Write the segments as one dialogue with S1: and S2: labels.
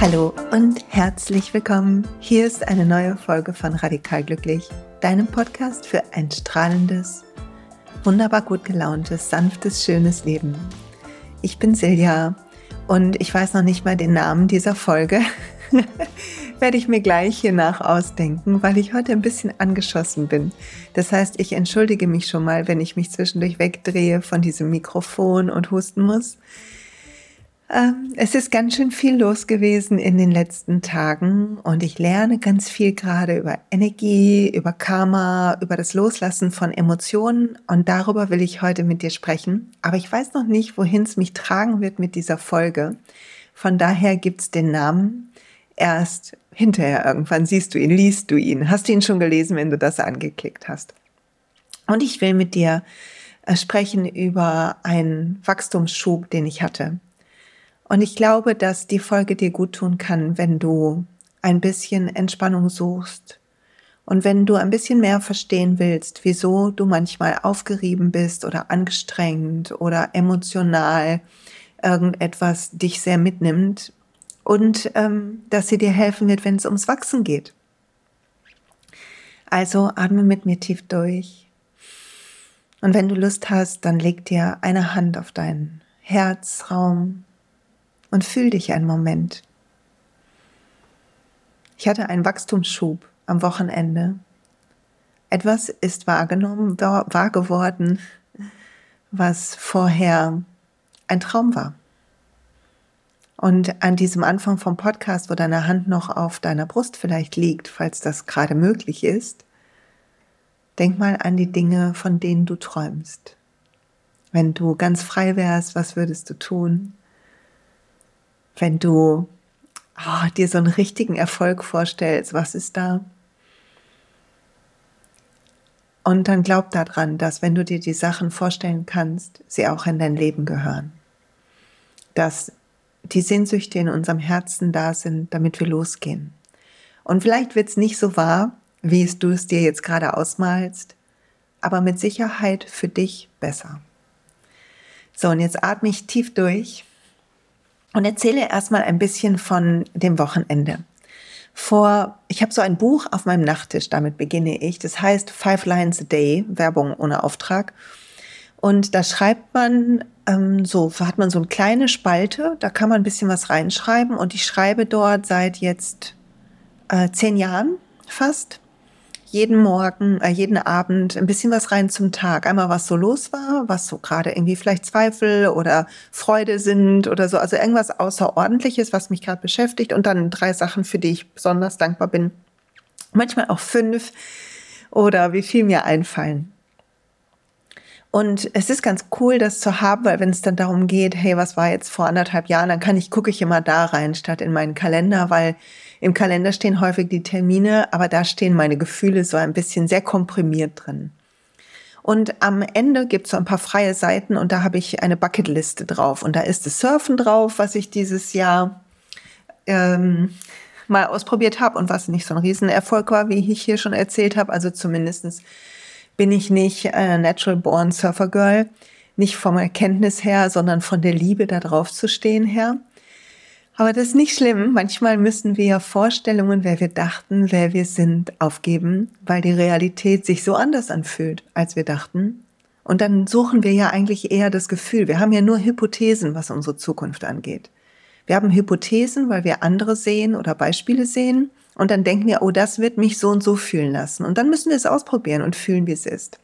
S1: Hallo und herzlich willkommen. Hier ist eine neue Folge von Radikal Glücklich, deinem Podcast für ein strahlendes, wunderbar gut gelauntes, sanftes, schönes Leben. Ich bin Silja und ich weiß noch nicht mal den Namen dieser Folge. Werde ich mir gleich hier nach ausdenken, weil ich heute ein bisschen angeschossen bin. Das heißt, ich entschuldige mich schon mal, wenn ich mich zwischendurch wegdrehe von diesem Mikrofon und husten muss. Ähm, es ist ganz schön viel los gewesen in den letzten Tagen und ich lerne ganz viel gerade über Energie, über Karma, über das Loslassen von Emotionen und darüber will ich heute mit dir sprechen. Aber ich weiß noch nicht, wohin es mich tragen wird mit dieser Folge. Von daher gibt es den Namen erst hinterher irgendwann. Siehst du ihn, liest du ihn, hast du ihn schon gelesen, wenn du das angeklickt hast. Und ich will mit dir äh, sprechen über einen Wachstumsschub, den ich hatte. Und ich glaube, dass die Folge dir gut tun kann, wenn du ein bisschen Entspannung suchst und wenn du ein bisschen mehr verstehen willst, wieso du manchmal aufgerieben bist oder angestrengt oder emotional irgendetwas dich sehr mitnimmt und ähm, dass sie dir helfen wird, wenn es ums Wachsen geht. Also atme mit mir tief durch. Und wenn du Lust hast, dann leg dir eine Hand auf deinen Herzraum und fühl dich einen Moment. Ich hatte einen Wachstumsschub am Wochenende. Etwas ist wahrgenommen, wahr geworden, was vorher ein Traum war. Und an diesem Anfang vom Podcast, wo deine Hand noch auf deiner Brust vielleicht liegt, falls das gerade möglich ist, denk mal an die Dinge, von denen du träumst. Wenn du ganz frei wärst, was würdest du tun? wenn du oh, dir so einen richtigen Erfolg vorstellst, was ist da? Und dann glaub daran, dass wenn du dir die Sachen vorstellen kannst, sie auch in dein Leben gehören. Dass die Sehnsüchte in unserem Herzen da sind, damit wir losgehen. Und vielleicht wird es nicht so wahr, wie es du es dir jetzt gerade ausmalst, aber mit Sicherheit für dich besser. So, und jetzt atme ich tief durch und erzähle erstmal ein bisschen von dem Wochenende. Vor, ich habe so ein Buch auf meinem Nachttisch, damit beginne ich. Das heißt Five Lines a Day, Werbung ohne Auftrag. Und da schreibt man ähm, so, hat man so eine kleine Spalte, da kann man ein bisschen was reinschreiben. Und ich schreibe dort seit jetzt äh, zehn Jahren fast jeden Morgen, äh, jeden Abend ein bisschen was rein zum Tag. Einmal was so los war, was so gerade irgendwie vielleicht Zweifel oder Freude sind oder so. Also irgendwas Außerordentliches, was mich gerade beschäftigt. Und dann drei Sachen, für die ich besonders dankbar bin. Manchmal auch fünf oder wie viel mir einfallen. Und es ist ganz cool, das zu haben, weil wenn es dann darum geht, hey, was war jetzt vor anderthalb Jahren, dann kann ich, gucke ich immer da rein, statt in meinen Kalender, weil im Kalender stehen häufig die Termine, aber da stehen meine Gefühle so ein bisschen sehr komprimiert drin. Und am Ende gibt es so ein paar freie Seiten und da habe ich eine Bucketliste drauf. Und da ist das Surfen drauf, was ich dieses Jahr ähm, mal ausprobiert habe und was nicht so ein Riesenerfolg war, wie ich hier schon erzählt habe. Also zumindestens bin ich nicht äh, Natural Born Surfer Girl, nicht vom Erkenntnis her, sondern von der Liebe da drauf zu stehen her. Aber das ist nicht schlimm. Manchmal müssen wir Vorstellungen, wer wir dachten, wer wir sind, aufgeben, weil die Realität sich so anders anfühlt, als wir dachten. Und dann suchen wir ja eigentlich eher das Gefühl. Wir haben ja nur Hypothesen, was unsere Zukunft angeht. Wir haben Hypothesen, weil wir andere sehen oder Beispiele sehen. Und dann denken wir, oh, das wird mich so und so fühlen lassen. Und dann müssen wir es ausprobieren und fühlen, wie es ist.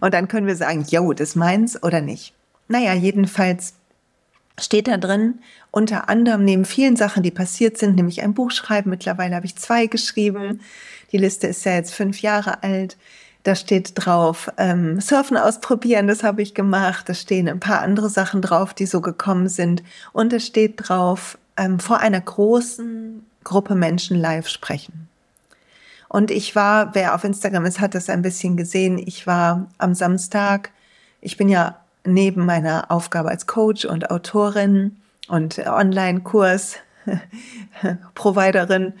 S1: Und dann können wir sagen, yo, das meins oder nicht. Naja, jedenfalls steht da drin, unter anderem neben vielen Sachen, die passiert sind, nämlich ein Buch schreiben. Mittlerweile habe ich zwei geschrieben. Die Liste ist ja jetzt fünf Jahre alt. Da steht drauf, ähm, Surfen ausprobieren, das habe ich gemacht. Da stehen ein paar andere Sachen drauf, die so gekommen sind. Und es steht drauf, ähm, vor einer großen Gruppe Menschen live sprechen. Und ich war, wer auf Instagram ist, hat das ein bisschen gesehen. Ich war am Samstag, ich bin ja neben meiner Aufgabe als Coach und Autorin und Online-Kurs Providerin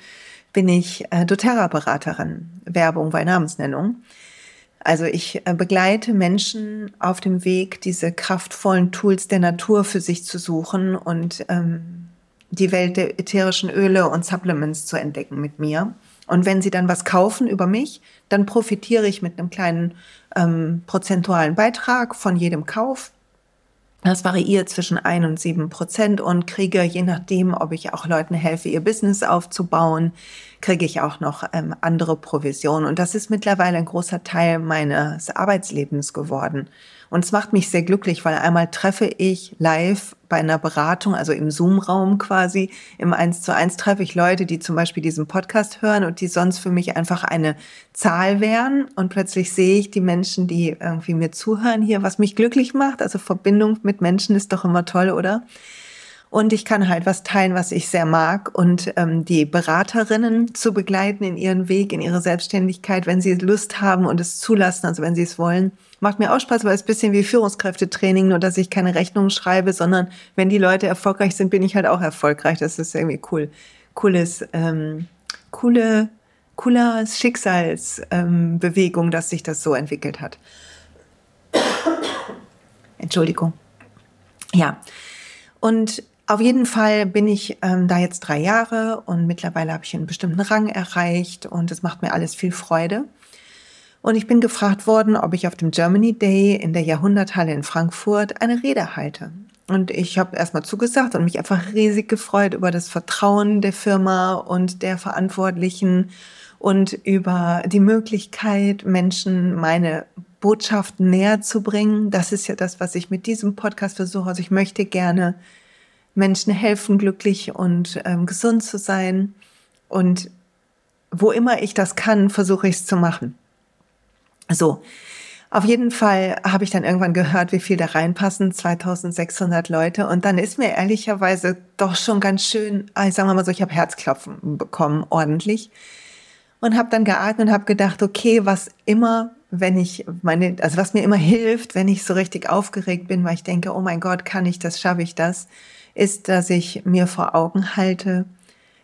S1: bin ich äh, doTERRA-Beraterin. Werbung bei Namensnennung. Also ich äh, begleite Menschen auf dem Weg, diese kraftvollen Tools der Natur für sich zu suchen und ähm, die Welt der ätherischen Öle und Supplements zu entdecken mit mir. Und wenn sie dann was kaufen über mich, dann profitiere ich mit einem kleinen ähm, prozentualen Beitrag von jedem Kauf. Das variiert zwischen ein und sieben Prozent und kriege, je nachdem, ob ich auch Leuten helfe, ihr Business aufzubauen, kriege ich auch noch ähm, andere Provisionen. Und das ist mittlerweile ein großer Teil meines Arbeitslebens geworden. Und es macht mich sehr glücklich, weil einmal treffe ich live bei einer Beratung, also im Zoom-Raum quasi, im Eins zu eins treffe ich Leute, die zum Beispiel diesen Podcast hören und die sonst für mich einfach eine Zahl wären. Und plötzlich sehe ich die Menschen, die irgendwie mir zuhören hier, was mich glücklich macht. Also Verbindung mit Menschen ist doch immer toll, oder? Und ich kann halt was teilen, was ich sehr mag. Und ähm, die Beraterinnen zu begleiten in ihren Weg, in ihre Selbstständigkeit, wenn sie Lust haben und es zulassen, also wenn sie es wollen, macht mir auch Spaß, weil es ein bisschen wie Führungskräftetraining, nur dass ich keine Rechnung schreibe, sondern wenn die Leute erfolgreich sind, bin ich halt auch erfolgreich. Das ist irgendwie cool. Cooles, ähm, coole, cooler Schicksalsbewegung, ähm, dass sich das so entwickelt hat. Entschuldigung. Ja. Und auf jeden Fall bin ich ähm, da jetzt drei Jahre und mittlerweile habe ich einen bestimmten Rang erreicht und es macht mir alles viel Freude. Und ich bin gefragt worden, ob ich auf dem Germany Day in der Jahrhunderthalle in Frankfurt eine Rede halte. Und ich habe erstmal zugesagt und mich einfach riesig gefreut über das Vertrauen der Firma und der Verantwortlichen und über die Möglichkeit, Menschen meine Botschaften näher zu bringen. Das ist ja das, was ich mit diesem Podcast versuche. Also ich möchte gerne Menschen helfen, glücklich und ähm, gesund zu sein. Und wo immer ich das kann, versuche ich es zu machen. So. Auf jeden Fall habe ich dann irgendwann gehört, wie viel da reinpassen, 2600 Leute. Und dann ist mir ehrlicherweise doch schon ganz schön, ah, sagen wir mal so, ich habe Herzklopfen bekommen, ordentlich. Und habe dann geatmet und habe gedacht, okay, was immer, wenn ich meine, also was mir immer hilft, wenn ich so richtig aufgeregt bin, weil ich denke, oh mein Gott, kann ich das, schaffe ich das, ist, dass ich mir vor Augen halte,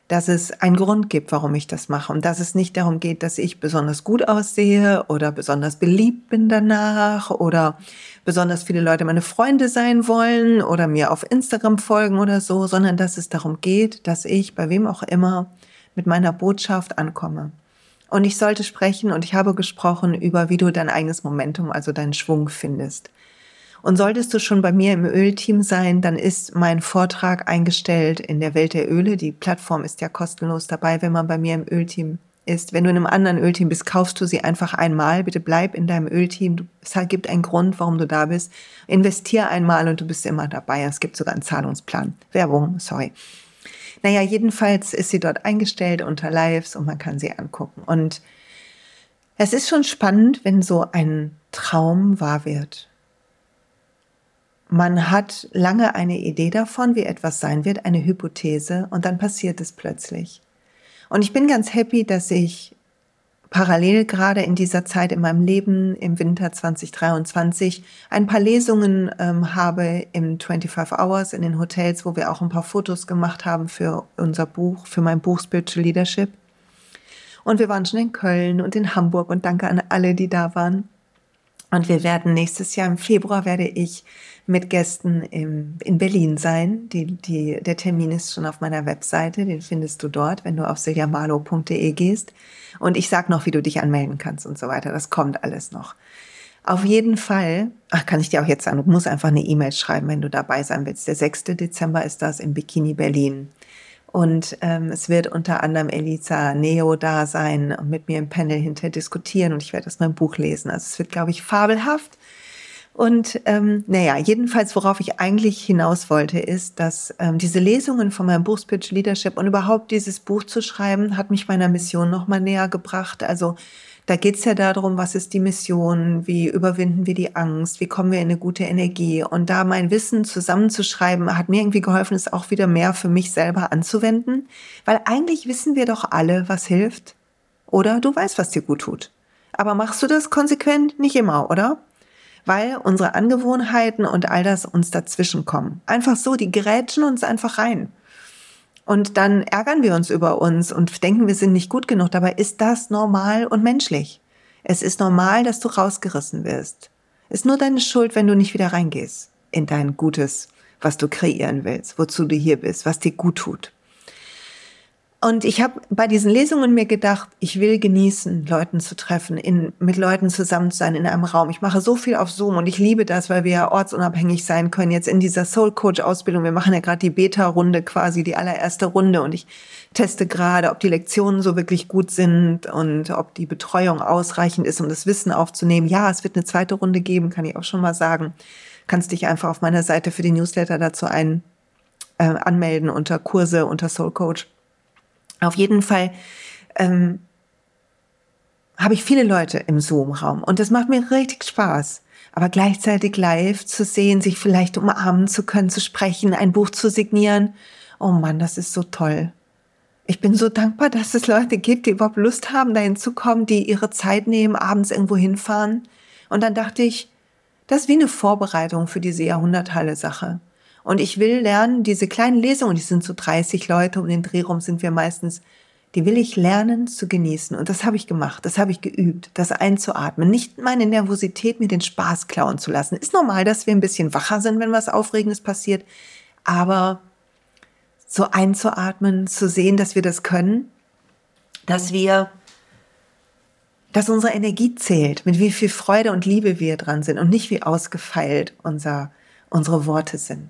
S1: dass es einen Grund gibt, warum ich das mache und dass es nicht darum geht, dass ich besonders gut aussehe oder besonders beliebt bin danach oder besonders viele Leute meine Freunde sein wollen oder mir auf Instagram folgen oder so, sondern dass es darum geht, dass ich bei wem auch immer mit meiner Botschaft ankomme. Und ich sollte sprechen und ich habe gesprochen über, wie du dein eigenes Momentum, also deinen Schwung findest. Und solltest du schon bei mir im Ölteam sein, dann ist mein Vortrag eingestellt in der Welt der Öle. Die Plattform ist ja kostenlos dabei, wenn man bei mir im Ölteam ist. Wenn du in einem anderen Ölteam bist, kaufst du sie einfach einmal. Bitte bleib in deinem Ölteam. Es gibt einen Grund, warum du da bist. Investier einmal und du bist immer dabei. Es gibt sogar einen Zahlungsplan. Werbung, sorry. Naja, jedenfalls ist sie dort eingestellt unter Lives und man kann sie angucken. Und es ist schon spannend, wenn so ein Traum wahr wird. Man hat lange eine Idee davon, wie etwas sein wird, eine Hypothese, und dann passiert es plötzlich. Und ich bin ganz happy, dass ich parallel gerade in dieser Zeit in meinem Leben im Winter 2023 ein paar Lesungen ähm, habe im 25 Hours in den Hotels, wo wir auch ein paar Fotos gemacht haben für unser Buch, für mein Buch Spiritual Leadership. Und wir waren schon in Köln und in Hamburg und danke an alle, die da waren. Und wir werden nächstes Jahr im Februar werde ich mit Gästen im, in Berlin sein. Die, die, der Termin ist schon auf meiner Webseite, den findest du dort, wenn du auf siljamalo.de gehst. Und ich sag noch, wie du dich anmelden kannst und so weiter. Das kommt alles noch. Auf jeden Fall, ach, kann ich dir auch jetzt sagen, du musst einfach eine E-Mail schreiben, wenn du dabei sein willst. Der 6. Dezember ist das im Bikini Berlin. Und ähm, es wird unter anderem Elisa Neo da sein und mit mir im Panel hinter diskutieren und ich werde das mein Buch lesen. Also es wird, glaube ich, fabelhaft. Und ähm, naja, jedenfalls, worauf ich eigentlich hinaus wollte, ist, dass ähm, diese Lesungen von meinem Buch Spiritual Leadership und überhaupt dieses Buch zu schreiben, hat mich meiner Mission nochmal näher gebracht. Also da geht's ja darum, was ist die Mission, wie überwinden wir die Angst, wie kommen wir in eine gute Energie. Und da mein Wissen zusammenzuschreiben, hat mir irgendwie geholfen, es auch wieder mehr für mich selber anzuwenden. Weil eigentlich wissen wir doch alle, was hilft. Oder du weißt, was dir gut tut. Aber machst du das konsequent? Nicht immer, oder? weil unsere Angewohnheiten und all das uns dazwischen kommen. Einfach so, die grätschen uns einfach rein. Und dann ärgern wir uns über uns und denken, wir sind nicht gut genug. Dabei ist das normal und menschlich. Es ist normal, dass du rausgerissen wirst. Ist nur deine Schuld, wenn du nicht wieder reingehst in dein Gutes, was du kreieren willst, wozu du hier bist, was dir gut tut. Und ich habe bei diesen Lesungen mir gedacht, ich will genießen, Leuten zu treffen, in, mit Leuten zusammen zu sein in einem Raum. Ich mache so viel auf Zoom und ich liebe das, weil wir ja ortsunabhängig sein können. Jetzt in dieser Soul Coach Ausbildung, wir machen ja gerade die Beta-Runde quasi, die allererste Runde und ich teste gerade, ob die Lektionen so wirklich gut sind und ob die Betreuung ausreichend ist, um das Wissen aufzunehmen. Ja, es wird eine zweite Runde geben, kann ich auch schon mal sagen. Kannst dich einfach auf meiner Seite für die Newsletter dazu ein, äh, anmelden unter Kurse, unter Soul Coach. Auf jeden Fall ähm, habe ich viele Leute im Zoom-Raum und das macht mir richtig Spaß. Aber gleichzeitig live zu sehen, sich vielleicht umarmen zu können, zu sprechen, ein Buch zu signieren. Oh Mann, das ist so toll. Ich bin so dankbar, dass es Leute gibt, die überhaupt Lust haben, dahin zu kommen, die ihre Zeit nehmen, abends irgendwo hinfahren. Und dann dachte ich, das ist wie eine Vorbereitung für diese Jahrhunderthalle-Sache. Und ich will lernen, diese kleinen Lesungen, die sind so 30 Leute, um den Dreh rum sind wir meistens, die will ich lernen zu genießen. Und das habe ich gemacht, das habe ich geübt, das einzuatmen, nicht meine Nervosität mir den Spaß klauen zu lassen. Ist normal, dass wir ein bisschen wacher sind, wenn was Aufregendes passiert, aber so einzuatmen, zu sehen, dass wir das können, dass wir, dass unsere Energie zählt, mit wie viel Freude und Liebe wir dran sind und nicht wie ausgefeilt unser, unsere Worte sind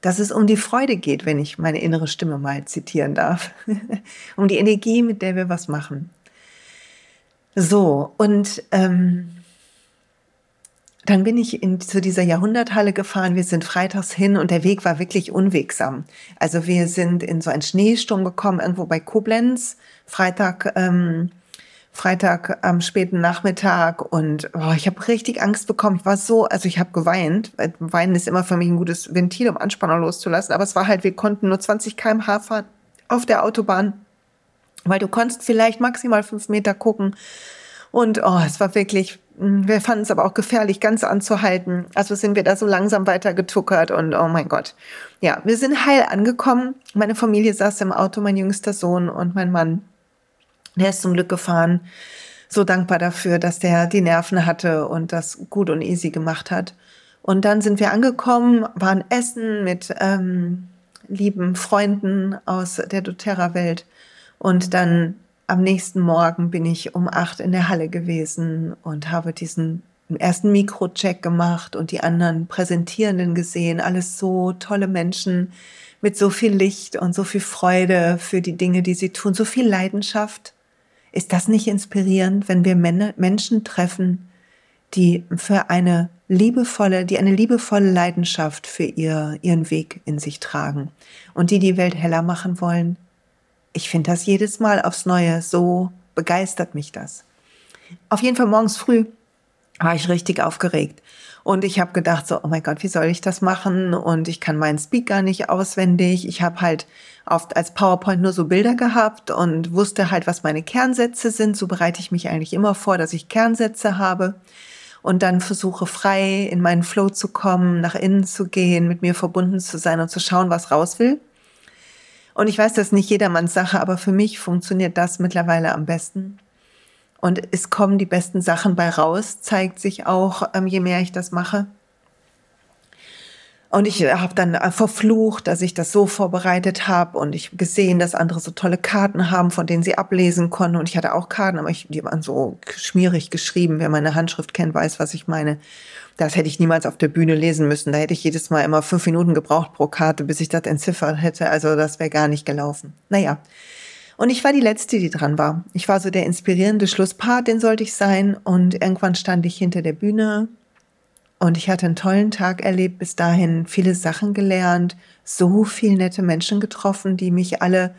S1: dass es um die Freude geht, wenn ich meine innere Stimme mal zitieren darf. um die Energie, mit der wir was machen. So, und ähm, dann bin ich in, zu dieser Jahrhunderthalle gefahren. Wir sind freitags hin und der Weg war wirklich unwegsam. Also wir sind in so einen Schneesturm gekommen, irgendwo bei Koblenz. Freitag ähm, Freitag am späten Nachmittag und oh, ich habe richtig Angst bekommen. Ich war so, also ich habe geweint. Weinen ist immer für mich ein gutes Ventil, um Anspannung loszulassen. Aber es war halt, wir konnten nur 20 km/h fahren auf der Autobahn, weil du konntest vielleicht maximal fünf Meter gucken. Und oh, es war wirklich, hm, wir fanden es aber auch gefährlich, ganz anzuhalten. Also sind wir da so langsam weitergetuckert und oh mein Gott. Ja, wir sind heil angekommen. Meine Familie saß im Auto, mein jüngster Sohn und mein Mann. Der ist zum Glück gefahren. So dankbar dafür, dass der die Nerven hatte und das gut und easy gemacht hat. Und dann sind wir angekommen, waren essen mit ähm, lieben Freunden aus der doTERRA-Welt. Und dann am nächsten Morgen bin ich um acht in der Halle gewesen und habe diesen ersten Mikrocheck gemacht und die anderen Präsentierenden gesehen. Alles so tolle Menschen mit so viel Licht und so viel Freude für die Dinge, die sie tun, so viel Leidenschaft. Ist das nicht inspirierend, wenn wir Menschen treffen, die für eine liebevolle, die eine liebevolle Leidenschaft für ihr, ihren Weg in sich tragen und die die Welt heller machen wollen? Ich finde das jedes Mal aufs Neue, so begeistert mich das. Auf jeden Fall morgens früh war ich richtig aufgeregt. Und ich habe gedacht, so, oh mein Gott, wie soll ich das machen? Und ich kann meinen Speaker nicht auswendig. Ich habe halt oft als PowerPoint nur so Bilder gehabt und wusste halt, was meine Kernsätze sind. So bereite ich mich eigentlich immer vor, dass ich Kernsätze habe und dann versuche frei in meinen Flow zu kommen, nach innen zu gehen, mit mir verbunden zu sein und zu schauen, was raus will. Und ich weiß, das ist nicht jedermanns Sache, aber für mich funktioniert das mittlerweile am besten. Und es kommen die besten Sachen bei raus, zeigt sich auch, ähm, je mehr ich das mache. Und ich habe dann äh, verflucht, dass ich das so vorbereitet habe und ich gesehen, dass andere so tolle Karten haben, von denen sie ablesen konnten. Und ich hatte auch Karten, aber ich, die waren so schmierig geschrieben. Wer meine Handschrift kennt, weiß, was ich meine. Das hätte ich niemals auf der Bühne lesen müssen. Da hätte ich jedes Mal immer fünf Minuten gebraucht pro Karte, bis ich das entziffert hätte. Also das wäre gar nicht gelaufen. Naja. Und ich war die Letzte, die dran war. Ich war so der inspirierende Schlusspart, den sollte ich sein. Und irgendwann stand ich hinter der Bühne und ich hatte einen tollen Tag erlebt, bis dahin viele Sachen gelernt, so viele nette Menschen getroffen, die mich alle,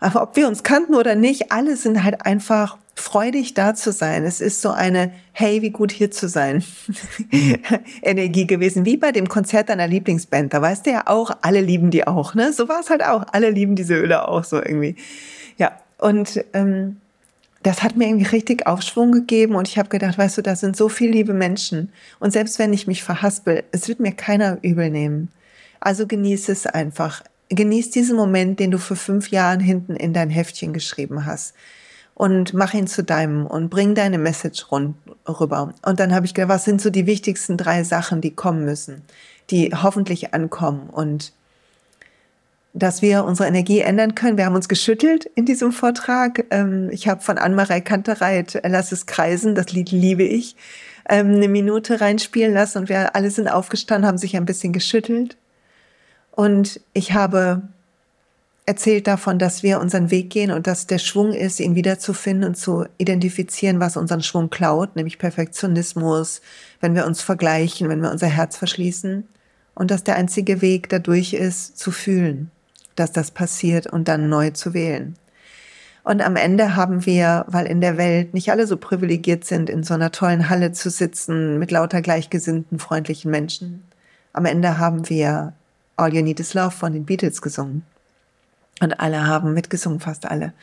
S1: aber ob wir uns kannten oder nicht, alle sind halt einfach freudig da zu sein. Es ist so eine, hey, wie gut hier zu sein, Energie gewesen, wie bei dem Konzert deiner Lieblingsband. Da weißt du ja auch, alle lieben die auch, ne? So war es halt auch. Alle lieben diese Öle auch so irgendwie. Ja, und ähm, das hat mir irgendwie richtig Aufschwung gegeben und ich habe gedacht, weißt du, da sind so viele liebe Menschen und selbst wenn ich mich verhaspel, es wird mir keiner übel nehmen. Also genieße es einfach. genieß diesen Moment, den du vor fünf Jahren hinten in dein Heftchen geschrieben hast und mach ihn zu deinem und bring deine Message rund, rüber. Und dann habe ich gedacht, was sind so die wichtigsten drei Sachen, die kommen müssen, die hoffentlich ankommen und dass wir unsere Energie ändern können. Wir haben uns geschüttelt in diesem Vortrag. Ähm, ich habe von Anne-Marie Kantereit Lass es kreisen, das Lied liebe ich, ähm, eine Minute reinspielen lassen und wir alle sind aufgestanden, haben sich ein bisschen geschüttelt. Und ich habe erzählt davon, dass wir unseren Weg gehen und dass der Schwung ist, ihn wiederzufinden und zu identifizieren, was unseren Schwung klaut, nämlich Perfektionismus, wenn wir uns vergleichen, wenn wir unser Herz verschließen. Und dass der einzige Weg dadurch ist, zu fühlen, dass das passiert und dann neu zu wählen. Und am Ende haben wir, weil in der Welt nicht alle so privilegiert sind, in so einer tollen Halle zu sitzen mit lauter gleichgesinnten, freundlichen Menschen, am Ende haben wir All You Need Is Love von den Beatles gesungen. Und alle haben mitgesungen, fast alle.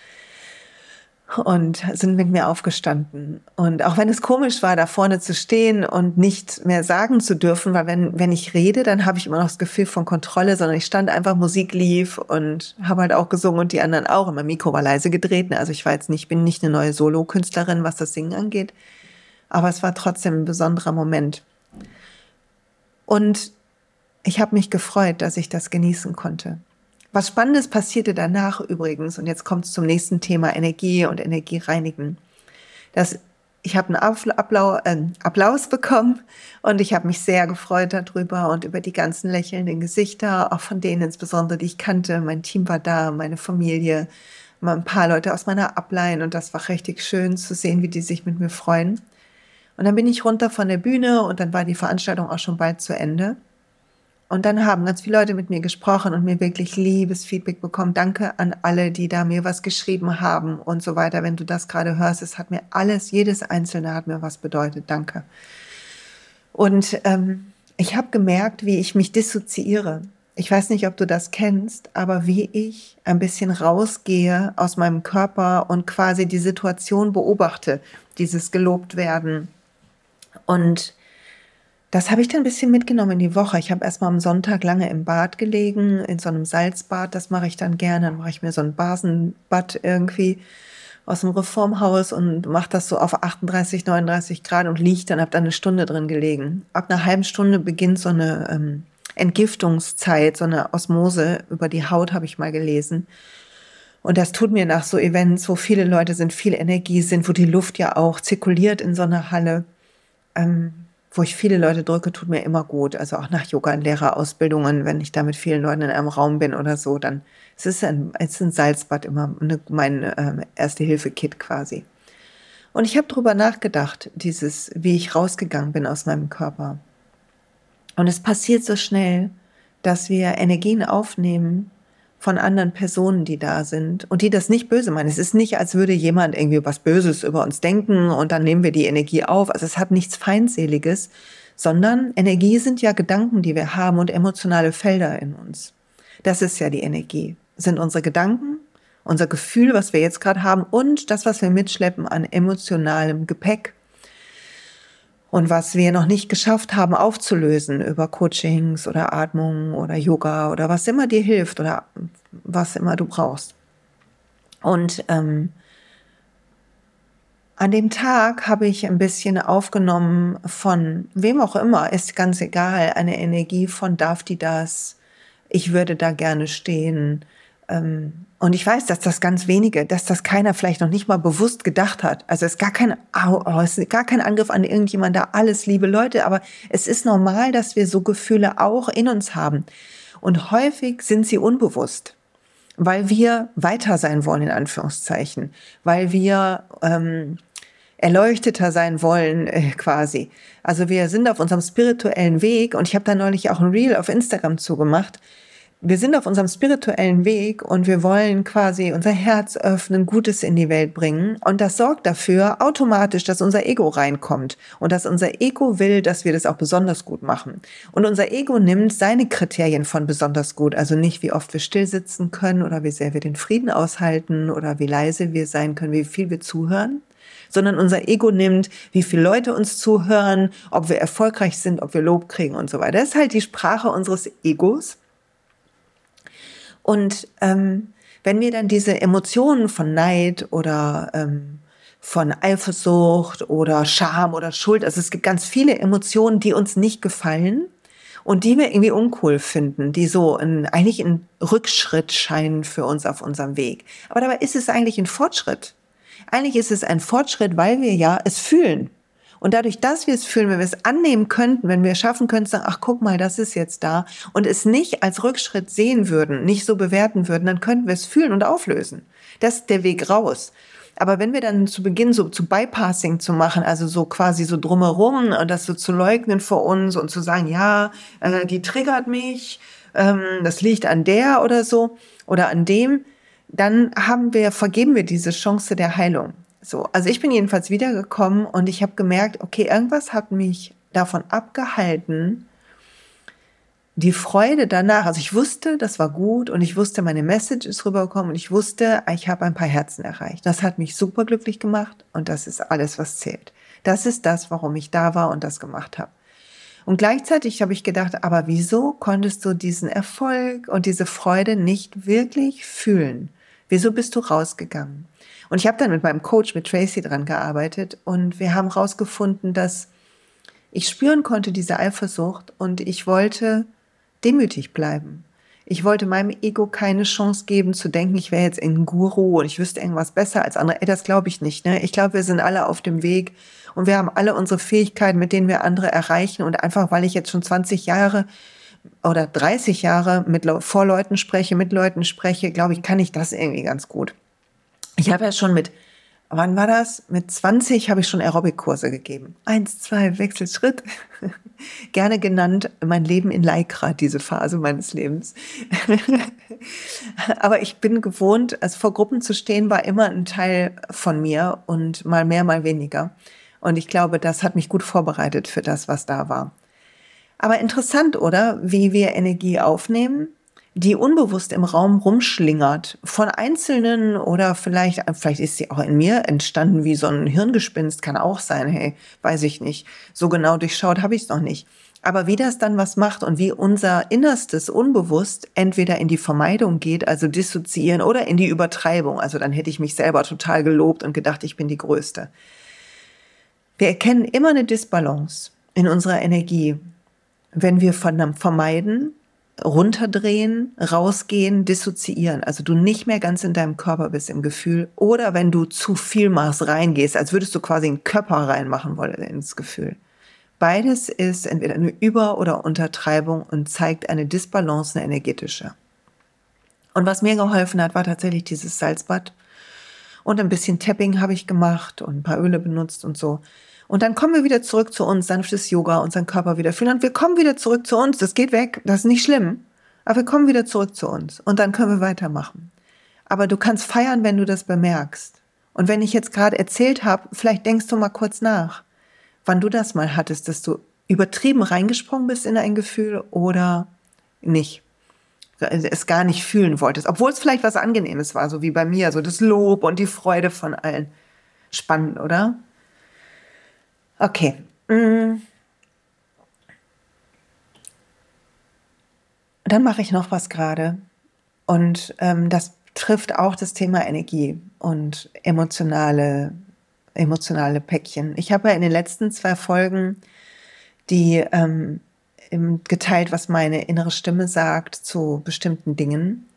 S1: Und sind mit mir aufgestanden. Und auch wenn es komisch war, da vorne zu stehen und nicht mehr sagen zu dürfen, weil wenn, wenn ich rede, dann habe ich immer noch das Gefühl von Kontrolle, sondern ich stand einfach, Musik lief und habe halt auch gesungen und die anderen auch. Und mein Mikro war leise gedreht. Also ich war jetzt nicht, bin nicht eine neue Solo-Künstlerin, was das Singen angeht. Aber es war trotzdem ein besonderer Moment. Und ich habe mich gefreut, dass ich das genießen konnte. Was Spannendes passierte danach übrigens, und jetzt kommt es zum nächsten Thema Energie und Energiereinigen. Das, ich habe einen Applaus, äh, Applaus bekommen und ich habe mich sehr gefreut darüber und über die ganzen lächelnden Gesichter, auch von denen insbesondere, die ich kannte. Mein Team war da, meine Familie, mal ein paar Leute aus meiner Ablein und das war richtig schön zu sehen, wie die sich mit mir freuen. Und dann bin ich runter von der Bühne und dann war die Veranstaltung auch schon bald zu Ende. Und dann haben ganz viele Leute mit mir gesprochen und mir wirklich liebes Feedback bekommen. Danke an alle, die da mir was geschrieben haben und so weiter. Wenn du das gerade hörst, es hat mir alles, jedes Einzelne hat mir was bedeutet. Danke. Und ähm, ich habe gemerkt, wie ich mich dissoziiere. Ich weiß nicht, ob du das kennst, aber wie ich ein bisschen rausgehe aus meinem Körper und quasi die Situation beobachte, dieses gelobt werden. Und das habe ich dann ein bisschen mitgenommen in die Woche. Ich habe erstmal am Sonntag lange im Bad gelegen, in so einem Salzbad. Das mache ich dann gerne. Dann mache ich mir so ein Basenbad irgendwie aus dem Reformhaus und mache das so auf 38, 39 Grad und liege dann, habe dann eine Stunde drin gelegen. Ab einer halben Stunde beginnt so eine ähm, Entgiftungszeit, so eine Osmose über die Haut, habe ich mal gelesen. Und das tut mir nach so Events, wo viele Leute sind, viel Energie sind, wo die Luft ja auch zirkuliert in so einer Halle. Ähm, wo ich viele Leute drücke, tut mir immer gut. Also auch nach Yoga- und Lehrerausbildungen, wenn ich da mit vielen Leuten in einem Raum bin oder so, dann es ist ein, es ist ein Salzbad immer eine, mein ähm, Erste-Hilfe-Kit quasi. Und ich habe darüber nachgedacht, dieses, wie ich rausgegangen bin aus meinem Körper. Und es passiert so schnell, dass wir Energien aufnehmen, von anderen Personen, die da sind und die das nicht böse meinen. Es ist nicht, als würde jemand irgendwie was Böses über uns denken und dann nehmen wir die Energie auf. Also es hat nichts Feindseliges, sondern Energie sind ja Gedanken, die wir haben und emotionale Felder in uns. Das ist ja die Energie. sind unsere Gedanken, unser Gefühl, was wir jetzt gerade haben und das, was wir mitschleppen an emotionalem Gepäck und was wir noch nicht geschafft haben aufzulösen über Coachings oder Atmung oder Yoga oder was immer dir hilft oder was immer du brauchst. Und ähm, an dem Tag habe ich ein bisschen aufgenommen von wem auch immer, ist ganz egal, eine Energie von darf die das, ich würde da gerne stehen, ähm, und ich weiß, dass das ganz wenige, dass das keiner vielleicht noch nicht mal bewusst gedacht hat. Also es ist gar kein, oh, es ist gar kein Angriff an irgendjemand da, alles liebe Leute, aber es ist normal, dass wir so Gefühle auch in uns haben. Und häufig sind sie unbewusst, weil wir weiter sein wollen, in Anführungszeichen, weil wir ähm, erleuchteter sein wollen, äh, quasi. Also wir sind auf unserem spirituellen Weg und ich habe da neulich auch ein Reel auf Instagram zugemacht wir sind auf unserem spirituellen Weg und wir wollen quasi unser Herz öffnen, Gutes in die Welt bringen. Und das sorgt dafür automatisch, dass unser Ego reinkommt und dass unser Ego will, dass wir das auch besonders gut machen. Und unser Ego nimmt seine Kriterien von besonders gut, also nicht wie oft wir still sitzen können oder wie sehr wir den Frieden aushalten oder wie leise wir sein können, wie viel wir zuhören, sondern unser Ego nimmt, wie viele Leute uns zuhören, ob wir erfolgreich sind, ob wir Lob kriegen und so weiter. Das ist halt die Sprache unseres Egos. Und ähm, wenn wir dann diese Emotionen von Neid oder ähm, von Eifersucht oder Scham oder Schuld, also es gibt ganz viele Emotionen, die uns nicht gefallen und die wir irgendwie uncool finden, die so ein, eigentlich ein Rückschritt scheinen für uns auf unserem Weg. Aber dabei ist es eigentlich ein Fortschritt. Eigentlich ist es ein Fortschritt, weil wir ja es fühlen. Und dadurch, dass wir es fühlen, wenn wir es annehmen könnten, wenn wir schaffen könnten, sagen, ach guck mal, das ist jetzt da und es nicht als Rückschritt sehen würden, nicht so bewerten würden, dann könnten wir es fühlen und auflösen. Das ist der Weg raus. Aber wenn wir dann zu Beginn so zu Bypassing zu machen, also so quasi so drumherum und das so zu leugnen vor uns und zu sagen, ja, äh, die triggert mich, ähm, das liegt an der oder so oder an dem, dann haben wir, vergeben wir diese Chance der Heilung. So, also ich bin jedenfalls wiedergekommen und ich habe gemerkt, okay, irgendwas hat mich davon abgehalten, die Freude danach, also ich wusste, das war gut und ich wusste, meine Message ist rübergekommen und ich wusste, ich habe ein paar Herzen erreicht. Das hat mich super glücklich gemacht und das ist alles, was zählt. Das ist das, warum ich da war und das gemacht habe. Und gleichzeitig habe ich gedacht, aber wieso konntest du diesen Erfolg und diese Freude nicht wirklich fühlen? Wieso bist du rausgegangen? Und ich habe dann mit meinem Coach, mit Tracy dran gearbeitet und wir haben rausgefunden, dass ich spüren konnte diese Eifersucht und ich wollte demütig bleiben. Ich wollte meinem Ego keine Chance geben zu denken, ich wäre jetzt ein Guru und ich wüsste irgendwas besser als andere. Ey, das glaube ich nicht. Ne? Ich glaube, wir sind alle auf dem Weg und wir haben alle unsere Fähigkeiten, mit denen wir andere erreichen. Und einfach, weil ich jetzt schon 20 Jahre oder 30 Jahre mit vor Leuten spreche, mit Leuten spreche, glaube ich, kann ich das irgendwie ganz gut. Ich habe ja schon mit, wann war das? Mit 20 habe ich schon Aerobic-Kurse gegeben. Eins, zwei, Wechselschritt. Gerne genannt mein Leben in Leikra, diese Phase meines Lebens. Aber ich bin gewohnt, also vor Gruppen zu stehen, war immer ein Teil von mir und mal mehr, mal weniger. Und ich glaube, das hat mich gut vorbereitet für das, was da war. Aber interessant, oder? Wie wir Energie aufnehmen die unbewusst im Raum rumschlingert von Einzelnen oder vielleicht, vielleicht ist sie auch in mir entstanden wie so ein Hirngespinst, kann auch sein, hey, weiß ich nicht. So genau durchschaut habe ich es noch nicht. Aber wie das dann was macht und wie unser Innerstes unbewusst entweder in die Vermeidung geht, also dissoziieren oder in die Übertreibung. Also dann hätte ich mich selber total gelobt und gedacht, ich bin die Größte. Wir erkennen immer eine Disbalance in unserer Energie, wenn wir vermeiden runterdrehen, rausgehen, dissoziieren. Also du nicht mehr ganz in deinem Körper bist im Gefühl. Oder wenn du zu viel machst, reingehst, als würdest du quasi einen Körper reinmachen wollen ins Gefühl. Beides ist entweder eine Über- oder Untertreibung und zeigt eine Disbalance, eine energetische. Und was mir geholfen hat, war tatsächlich dieses Salzbad. Und ein bisschen Tapping habe ich gemacht und ein paar Öle benutzt und so. Und dann kommen wir wieder zurück zu uns, sanftes Yoga, unseren Körper wieder fühlen. Und wir kommen wieder zurück zu uns. Das geht weg, das ist nicht schlimm. Aber wir kommen wieder zurück zu uns. Und dann können wir weitermachen. Aber du kannst feiern, wenn du das bemerkst. Und wenn ich jetzt gerade erzählt habe, vielleicht denkst du mal kurz nach, wann du das mal hattest, dass du übertrieben reingesprungen bist in ein Gefühl oder nicht es gar nicht fühlen wolltest, obwohl es vielleicht was Angenehmes war, so wie bei mir, so das Lob und die Freude von allen. Spannend, oder? Okay. Mm. Dann mache ich noch was gerade. Und ähm, das trifft auch das Thema Energie und emotionale, emotionale Päckchen. Ich habe ja in den letzten zwei Folgen die ähm, geteilt, was meine innere Stimme sagt zu bestimmten Dingen.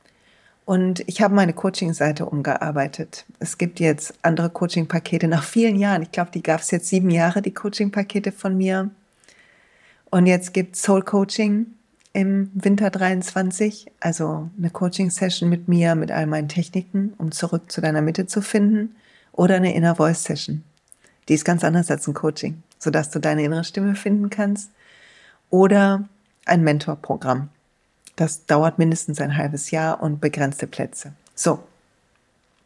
S1: Und ich habe meine Coaching-Seite umgearbeitet. Es gibt jetzt andere Coaching-Pakete nach vielen Jahren. Ich glaube, die gab es jetzt sieben Jahre, die Coaching-Pakete von mir. Und jetzt gibt Soul Coaching im Winter 23, also eine Coaching-Session mit mir, mit all meinen Techniken, um zurück zu deiner Mitte zu finden. Oder eine Inner Voice Session. Die ist ganz anders als ein Coaching, sodass du deine innere Stimme finden kannst. Oder ein Mentorprogramm das dauert mindestens ein halbes Jahr und begrenzte Plätze. So.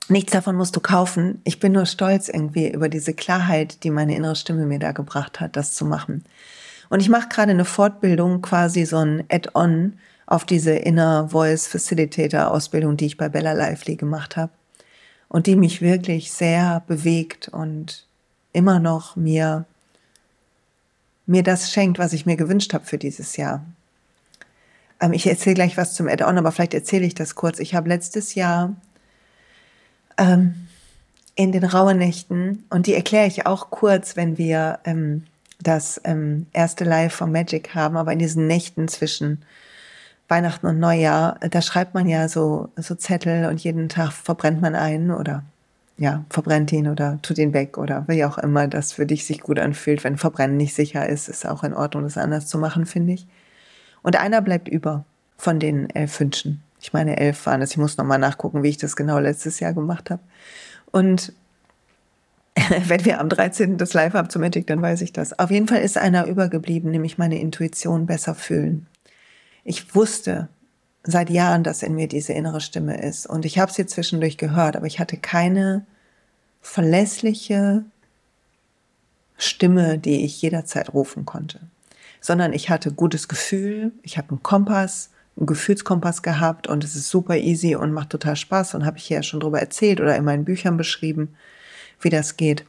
S1: Nichts davon musst du kaufen. Ich bin nur stolz irgendwie über diese Klarheit, die meine innere Stimme mir da gebracht hat, das zu machen. Und ich mache gerade eine Fortbildung, quasi so ein Add-on auf diese Inner Voice Facilitator Ausbildung, die ich bei Bella Lively gemacht habe und die mich wirklich sehr bewegt und immer noch mir mir das schenkt, was ich mir gewünscht habe für dieses Jahr. Ähm, ich erzähle gleich was zum Add-on, aber vielleicht erzähle ich das kurz. Ich habe letztes Jahr ähm, in den rauen Nächten, und die erkläre ich auch kurz, wenn wir ähm, das ähm, erste Live von Magic haben, aber in diesen Nächten zwischen Weihnachten und Neujahr, da schreibt man ja so, so Zettel und jeden Tag verbrennt man einen oder ja, verbrennt ihn oder tut ihn weg oder wie auch immer das für dich sich gut anfühlt. Wenn Verbrennen nicht sicher ist, ist auch in Ordnung, das anders zu machen, finde ich. Und einer bleibt über von den elf Wünschen. Ich meine, elf waren es. Ich muss nochmal nachgucken, wie ich das genau letztes Jahr gemacht habe. Und wenn wir am 13. das Live haben zum Magic, dann weiß ich das. Auf jeden Fall ist einer übergeblieben, nämlich meine Intuition besser fühlen. Ich wusste seit Jahren, dass in mir diese innere Stimme ist. Und ich habe sie zwischendurch gehört, aber ich hatte keine verlässliche Stimme, die ich jederzeit rufen konnte. Sondern ich hatte gutes Gefühl, ich habe einen Kompass, einen Gefühlskompass gehabt und es ist super easy und macht total Spaß und habe ich ja schon drüber erzählt oder in meinen Büchern beschrieben wie das geht.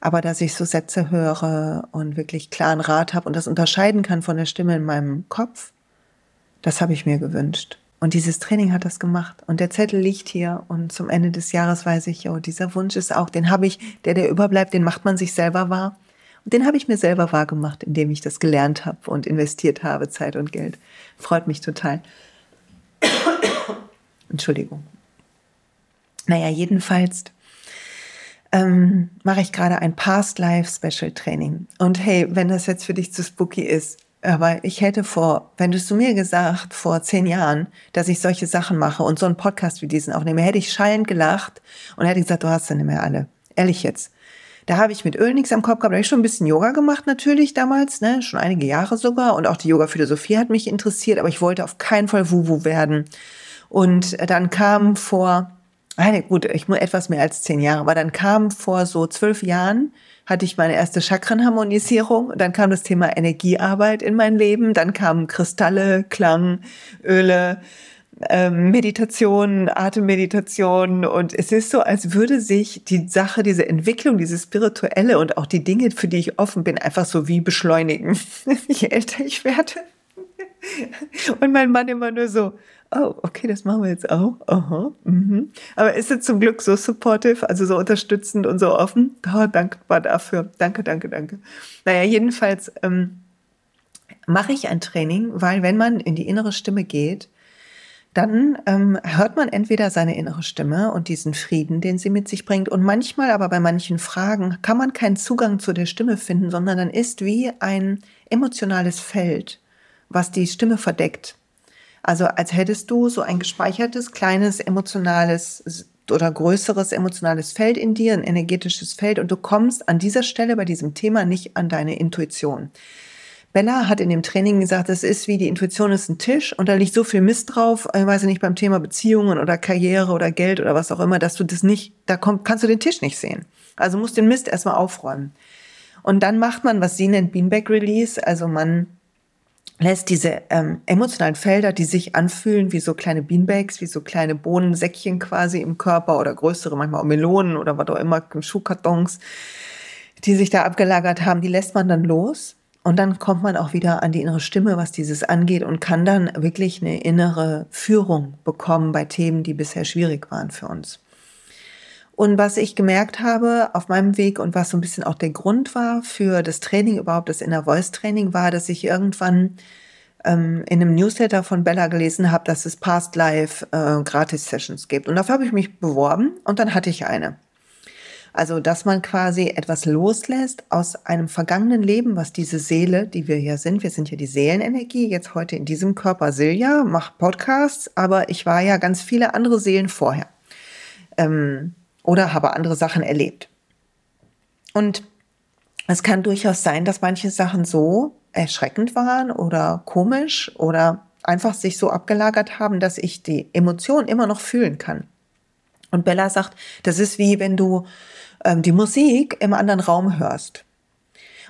S1: Aber dass ich so Sätze höre und wirklich klaren Rat habe und das unterscheiden kann von der Stimme in meinem Kopf, das habe ich mir gewünscht. Und dieses Training hat das gemacht. Und der Zettel liegt hier und zum Ende des Jahres weiß ich, oh, dieser Wunsch ist auch, den habe ich, der, der überbleibt, den macht man sich selber wahr. Und den habe ich mir selber wahr gemacht, indem ich das gelernt habe und investiert habe, Zeit und Geld. Freut mich total. Entschuldigung. Naja, jedenfalls ähm, mache ich gerade ein Past Life Special Training. Und hey, wenn das jetzt für dich zu spooky ist, aber ich hätte vor, wenn du es zu mir gesagt, vor zehn Jahren, dass ich solche Sachen mache und so einen Podcast wie diesen aufnehme, hätte ich schallend gelacht und hätte gesagt, du hast sie nicht mehr alle. Ehrlich jetzt. Da habe ich mit Öl nichts am Kopf gehabt. Da habe ich schon ein bisschen Yoga gemacht natürlich damals, ne? schon einige Jahre sogar. Und auch die Yoga-Philosophie hat mich interessiert, aber ich wollte auf keinen Fall Wuwu werden. Und dann kam vor eine, gut, ich nur etwas mehr als zehn Jahre, aber dann kam vor so zwölf Jahren, hatte ich meine erste Chakrenharmonisierung, dann kam das Thema Energiearbeit in mein Leben, dann kamen Kristalle, Klang, Öle, ähm, Meditation, Atemmeditation und es ist so, als würde sich die Sache, diese Entwicklung, dieses Spirituelle und auch die Dinge, für die ich offen bin, einfach so wie beschleunigen, je älter ich werde. Und mein Mann immer nur so, oh, okay, das machen wir jetzt auch. Aha, mhm. Aber ist es zum Glück so supportive, also so unterstützend und so offen? Oh, dankbar dafür. Danke, danke, danke. Naja, jedenfalls ähm, mache ich ein Training, weil wenn man in die innere Stimme geht, dann ähm, hört man entweder seine innere Stimme und diesen Frieden, den sie mit sich bringt. Und manchmal aber bei manchen Fragen kann man keinen Zugang zu der Stimme finden, sondern dann ist wie ein emotionales Feld, was die Stimme verdeckt. Also als hättest du so ein gespeichertes, kleines, emotionales oder größeres emotionales Feld in dir, ein energetisches Feld und du kommst an dieser Stelle bei diesem Thema nicht an deine Intuition. Bella hat in dem Training gesagt, es ist wie die Intuition ist ein Tisch und da liegt so viel Mist drauf, ich weiß nicht, beim Thema Beziehungen oder Karriere oder Geld oder was auch immer, dass du das nicht, da kommt, kannst du den Tisch nicht sehen. Also musst den Mist erstmal aufräumen. Und dann macht man, was sie nennt Beanbag Release, also man lässt diese ähm, emotionalen Felder, die sich anfühlen wie so kleine Beanbags, wie so kleine Bohnensäckchen quasi im Körper oder größere, manchmal auch Melonen oder was auch immer, Schuhkartons, die sich da abgelagert haben, die lässt man dann los. Und dann kommt man auch wieder an die innere Stimme, was dieses angeht und kann dann wirklich eine innere Führung bekommen bei Themen, die bisher schwierig waren für uns. Und was ich gemerkt habe auf meinem Weg und was so ein bisschen auch der Grund war für das Training, überhaupt das Inner Voice Training, war, dass ich irgendwann ähm, in einem Newsletter von Bella gelesen habe, dass es Past Life äh, Gratis-Sessions gibt. Und dafür habe ich mich beworben und dann hatte ich eine. Also, dass man quasi etwas loslässt aus einem vergangenen Leben, was diese Seele, die wir hier sind, wir sind ja die Seelenenergie, jetzt heute in diesem Körper Silja, macht Podcasts, aber ich war ja ganz viele andere Seelen vorher. Ähm, oder habe andere Sachen erlebt. Und es kann durchaus sein, dass manche Sachen so erschreckend waren oder komisch oder einfach sich so abgelagert haben, dass ich die Emotion immer noch fühlen kann. Und Bella sagt, das ist wie wenn du ähm, die Musik im anderen Raum hörst.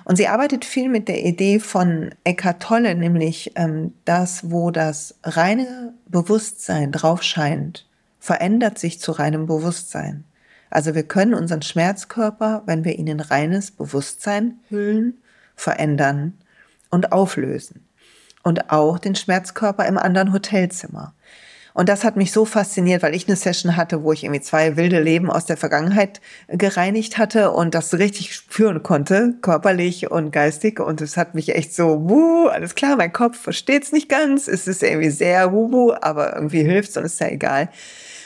S1: Und sie arbeitet viel mit der Idee von Eckhart Tolle, nämlich ähm, das, wo das reine Bewusstsein drauf scheint, verändert sich zu reinem Bewusstsein. Also wir können unseren Schmerzkörper, wenn wir ihn in reines Bewusstsein hüllen, verändern und auflösen. und auch den Schmerzkörper im anderen Hotelzimmer. Und das hat mich so fasziniert, weil ich eine Session hatte, wo ich irgendwie zwei wilde Leben aus der Vergangenheit gereinigt hatte und das richtig spüren konnte, körperlich und geistig. Und es hat mich echt so, wuh, alles klar, mein Kopf versteht es nicht ganz. Es ist irgendwie sehr wuhu, aber irgendwie hilft's und ist ja egal.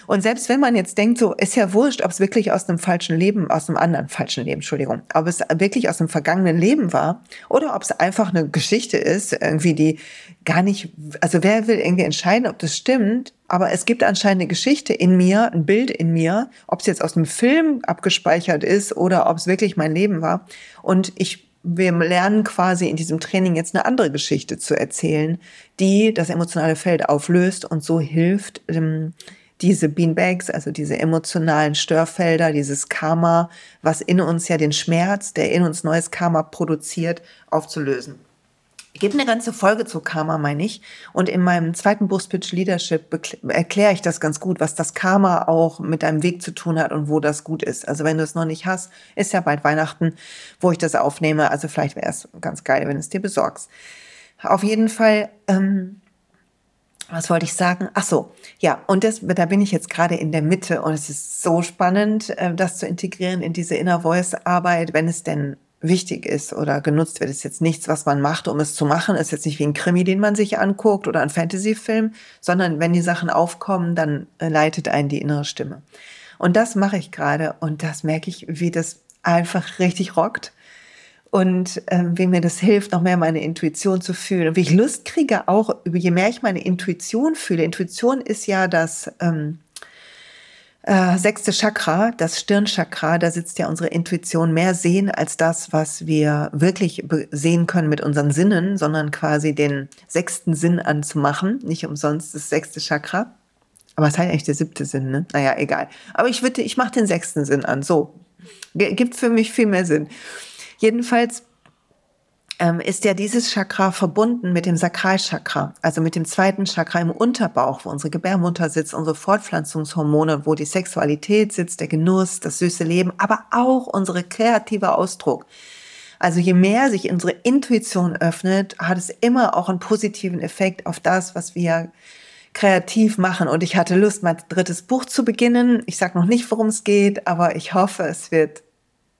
S1: Und selbst wenn man jetzt denkt, so ist ja wurscht, ob es wirklich aus einem falschen Leben, aus einem anderen falschen Leben, Entschuldigung, ob es wirklich aus einem vergangenen Leben war oder ob es einfach eine Geschichte ist, irgendwie die gar nicht, also wer will irgendwie entscheiden, ob das stimmt, aber es gibt anscheinend eine Geschichte in mir, ein Bild in mir, ob es jetzt aus einem Film abgespeichert ist oder ob es wirklich mein Leben war. Und ich wir lernen quasi in diesem Training jetzt eine andere Geschichte zu erzählen, die das emotionale Feld auflöst und so hilft, ähm, diese Beanbags, also diese emotionalen Störfelder, dieses Karma, was in uns ja den Schmerz, der in uns neues Karma produziert, aufzulösen. Ich gebe eine ganze Folge zu Karma, meine ich. Und in meinem zweiten Buch Speech Leadership erkläre ich das ganz gut, was das Karma auch mit deinem Weg zu tun hat und wo das gut ist. Also wenn du es noch nicht hast, ist ja bald Weihnachten, wo ich das aufnehme. Also vielleicht wäre es ganz geil, wenn du es dir besorgst. Auf jeden Fall ähm, was wollte ich sagen? Ach so, ja, und das, da bin ich jetzt gerade in der Mitte und es ist so spannend, äh, das zu integrieren in diese Inner Voice Arbeit, wenn es denn wichtig ist oder genutzt wird. Es ist jetzt nichts, was man macht, um es zu machen. Es ist jetzt nicht wie ein Krimi, den man sich anguckt oder ein Fantasyfilm, sondern wenn die Sachen aufkommen, dann äh, leitet einen die innere Stimme. Und das mache ich gerade und das merke ich, wie das einfach richtig rockt und ähm, wie mir das hilft, noch mehr meine Intuition zu fühlen. Und wie ich Lust kriege, auch je mehr ich meine Intuition fühle. Intuition ist ja das ähm, äh, sechste Chakra, das Stirnchakra. Da sitzt ja unsere Intuition mehr sehen als das, was wir wirklich sehen können mit unseren Sinnen, sondern quasi den sechsten Sinn anzumachen. Nicht umsonst das sechste Chakra. Aber es halt eigentlich der siebte Sinn, ne? Naja, egal. Aber ich würde, ich mache den sechsten Sinn an. So. Gibt für mich viel mehr Sinn. Jedenfalls ähm, ist ja dieses Chakra verbunden mit dem Sakralchakra, also mit dem zweiten Chakra im Unterbauch, wo unsere Gebärmutter sitzt, unsere Fortpflanzungshormone, wo die Sexualität sitzt, der Genuss, das süße Leben, aber auch unsere kreative Ausdruck. Also je mehr sich unsere Intuition öffnet, hat es immer auch einen positiven Effekt auf das, was wir kreativ machen. Und ich hatte Lust, mein drittes Buch zu beginnen. Ich sage noch nicht, worum es geht, aber ich hoffe, es wird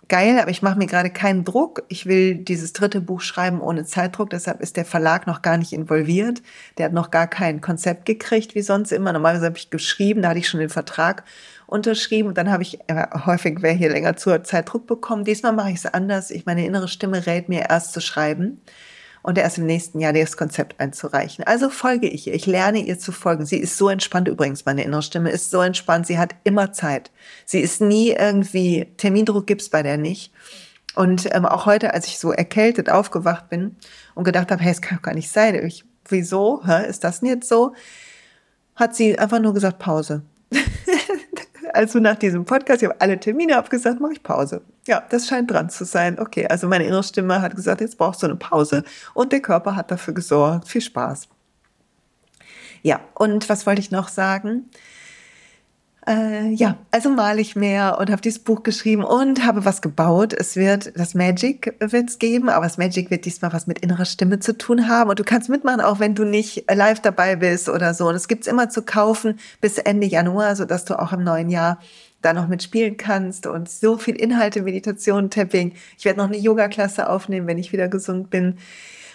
S1: geil, aber ich mache mir gerade keinen Druck. Ich will dieses dritte Buch schreiben ohne Zeitdruck, deshalb ist der Verlag noch gar nicht involviert. Der hat noch gar kein Konzept gekriegt, wie sonst immer. Normalerweise habe ich geschrieben, da hatte ich schon den Vertrag unterschrieben und dann habe ich äh, häufig, wer hier länger zu Zeitdruck bekommen. Diesmal mache ich es anders. Ich meine innere Stimme rät mir erst zu schreiben und erst im nächsten Jahr das Konzept einzureichen. Also folge ich ihr. Ich lerne ihr zu folgen. Sie ist so entspannt übrigens. Meine innere Stimme ist so entspannt. Sie hat immer Zeit. Sie ist nie irgendwie, Termindruck gibt's bei der nicht. Und ähm, auch heute, als ich so erkältet aufgewacht bin und gedacht habe, hey, es kann doch gar nicht sein. Ich, wieso? Hä, ist das denn jetzt so? Hat sie einfach nur gesagt, Pause. also nach diesem Podcast, ich habe alle Termine abgesagt, mache ich Pause. Ja, das scheint dran zu sein. Okay, also meine innere Stimme hat gesagt, jetzt brauchst du eine Pause und der Körper hat dafür gesorgt. Viel Spaß. Ja, und was wollte ich noch sagen? Äh, ja, also male ich mehr und habe dieses Buch geschrieben und habe was gebaut. Es wird das Magic wird's geben, aber das Magic wird diesmal was mit innerer Stimme zu tun haben und du kannst mitmachen, auch wenn du nicht live dabei bist oder so. Und es gibt's immer zu kaufen bis Ende Januar, so dass du auch im neuen Jahr da noch mitspielen kannst und so viel Inhalte, Meditation, Tapping. Ich werde noch eine Yoga-Klasse aufnehmen, wenn ich wieder gesund bin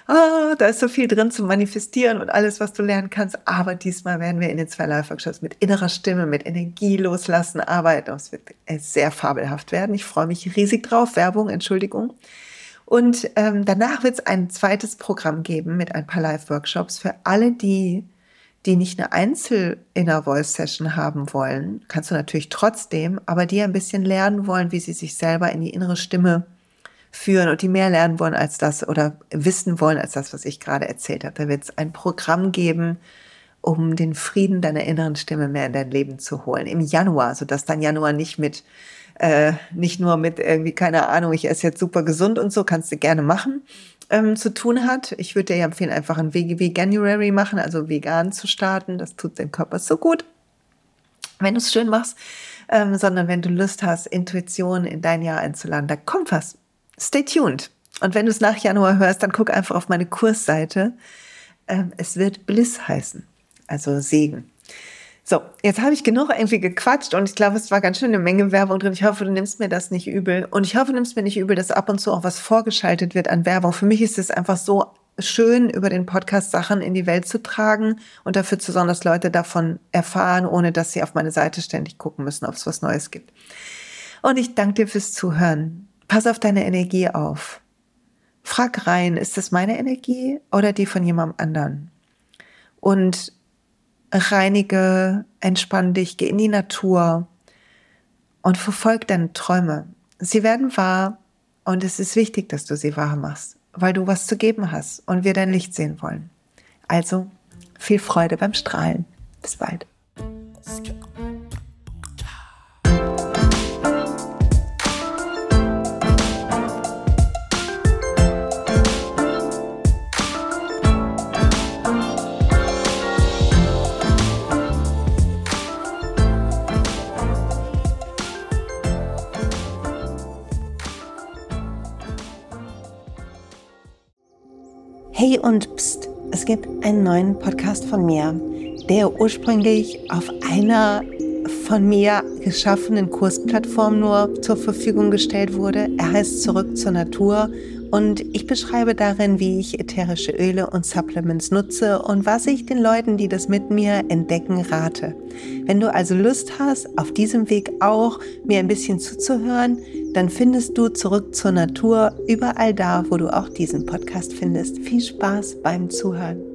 S1: ah, da ist so viel drin zu manifestieren und alles, was du lernen kannst. Aber diesmal werden wir in den zwei Live-Workshops mit innerer Stimme, mit Energie loslassen arbeiten. Es wird sehr fabelhaft werden. Ich freue mich riesig drauf. Werbung, Entschuldigung. Und ähm, danach wird es ein zweites Programm geben mit ein paar Live-Workshops für alle, die die nicht eine Einzel-Inner Voice Session haben wollen, kannst du natürlich trotzdem, aber die ein bisschen lernen wollen, wie sie sich selber in die innere Stimme führen und die mehr lernen wollen als das oder wissen wollen als das, was ich gerade erzählt habe. Da wird es ein Programm geben, um den Frieden deiner inneren Stimme mehr in dein Leben zu holen. Im Januar, sodass dein Januar nicht mit, äh, nicht nur mit irgendwie, keine Ahnung, ich esse jetzt super gesund und so, kannst du gerne machen, ähm, zu tun hat. Ich würde dir empfehlen, einfach ein Veganuary machen, also vegan zu starten. Das tut dem Körper so gut, wenn du es schön machst. Ähm, sondern wenn du Lust hast, Intuition in dein Jahr einzuladen, da kommt was stay tuned. Und wenn du es nach Januar hörst, dann guck einfach auf meine Kursseite. äh, es wird Bliss heißen, also Segen. So, jetzt habe ich genug irgendwie gequatscht und ich glaube, es war ganz schön eine Menge Werbung drin. Ich hoffe, du nimmst mir das nicht übel. Und ich hoffe, du nimmst mir nicht übel, dass ab und zu auch was vorgeschaltet wird an Werbung. Für mich ist es einfach so schön, über den Podcast Sachen in die Welt zu tragen und dafür zu sorgen, dass Leute davon erfahren, ohne dass sie auf meine Seite ständig gucken müssen, ob es was Neues gibt. Und ich danke dir fürs Zuhören. Pass auf deine Energie auf. Frag rein, ist das meine Energie oder die von jemandem anderen? Und reinige, entspann dich, geh in die Natur und verfolg deine Träume. Sie werden wahr und es ist wichtig, dass du sie wahr machst, weil du was zu geben hast und wir dein Licht sehen wollen. Also viel Freude beim Strahlen. Bis bald. Hey und pst, es gibt einen neuen Podcast von mir, der ursprünglich auf einer von mir geschaffenen Kursplattform nur zur Verfügung gestellt wurde. Er heißt Zurück zur Natur und ich beschreibe darin, wie ich ätherische Öle und Supplements nutze und was ich den Leuten, die das mit mir entdecken, rate. Wenn du also Lust hast, auf diesem Weg auch mir ein bisschen zuzuhören, dann findest du zurück zur Natur überall da, wo du auch diesen Podcast findest. Viel Spaß beim Zuhören.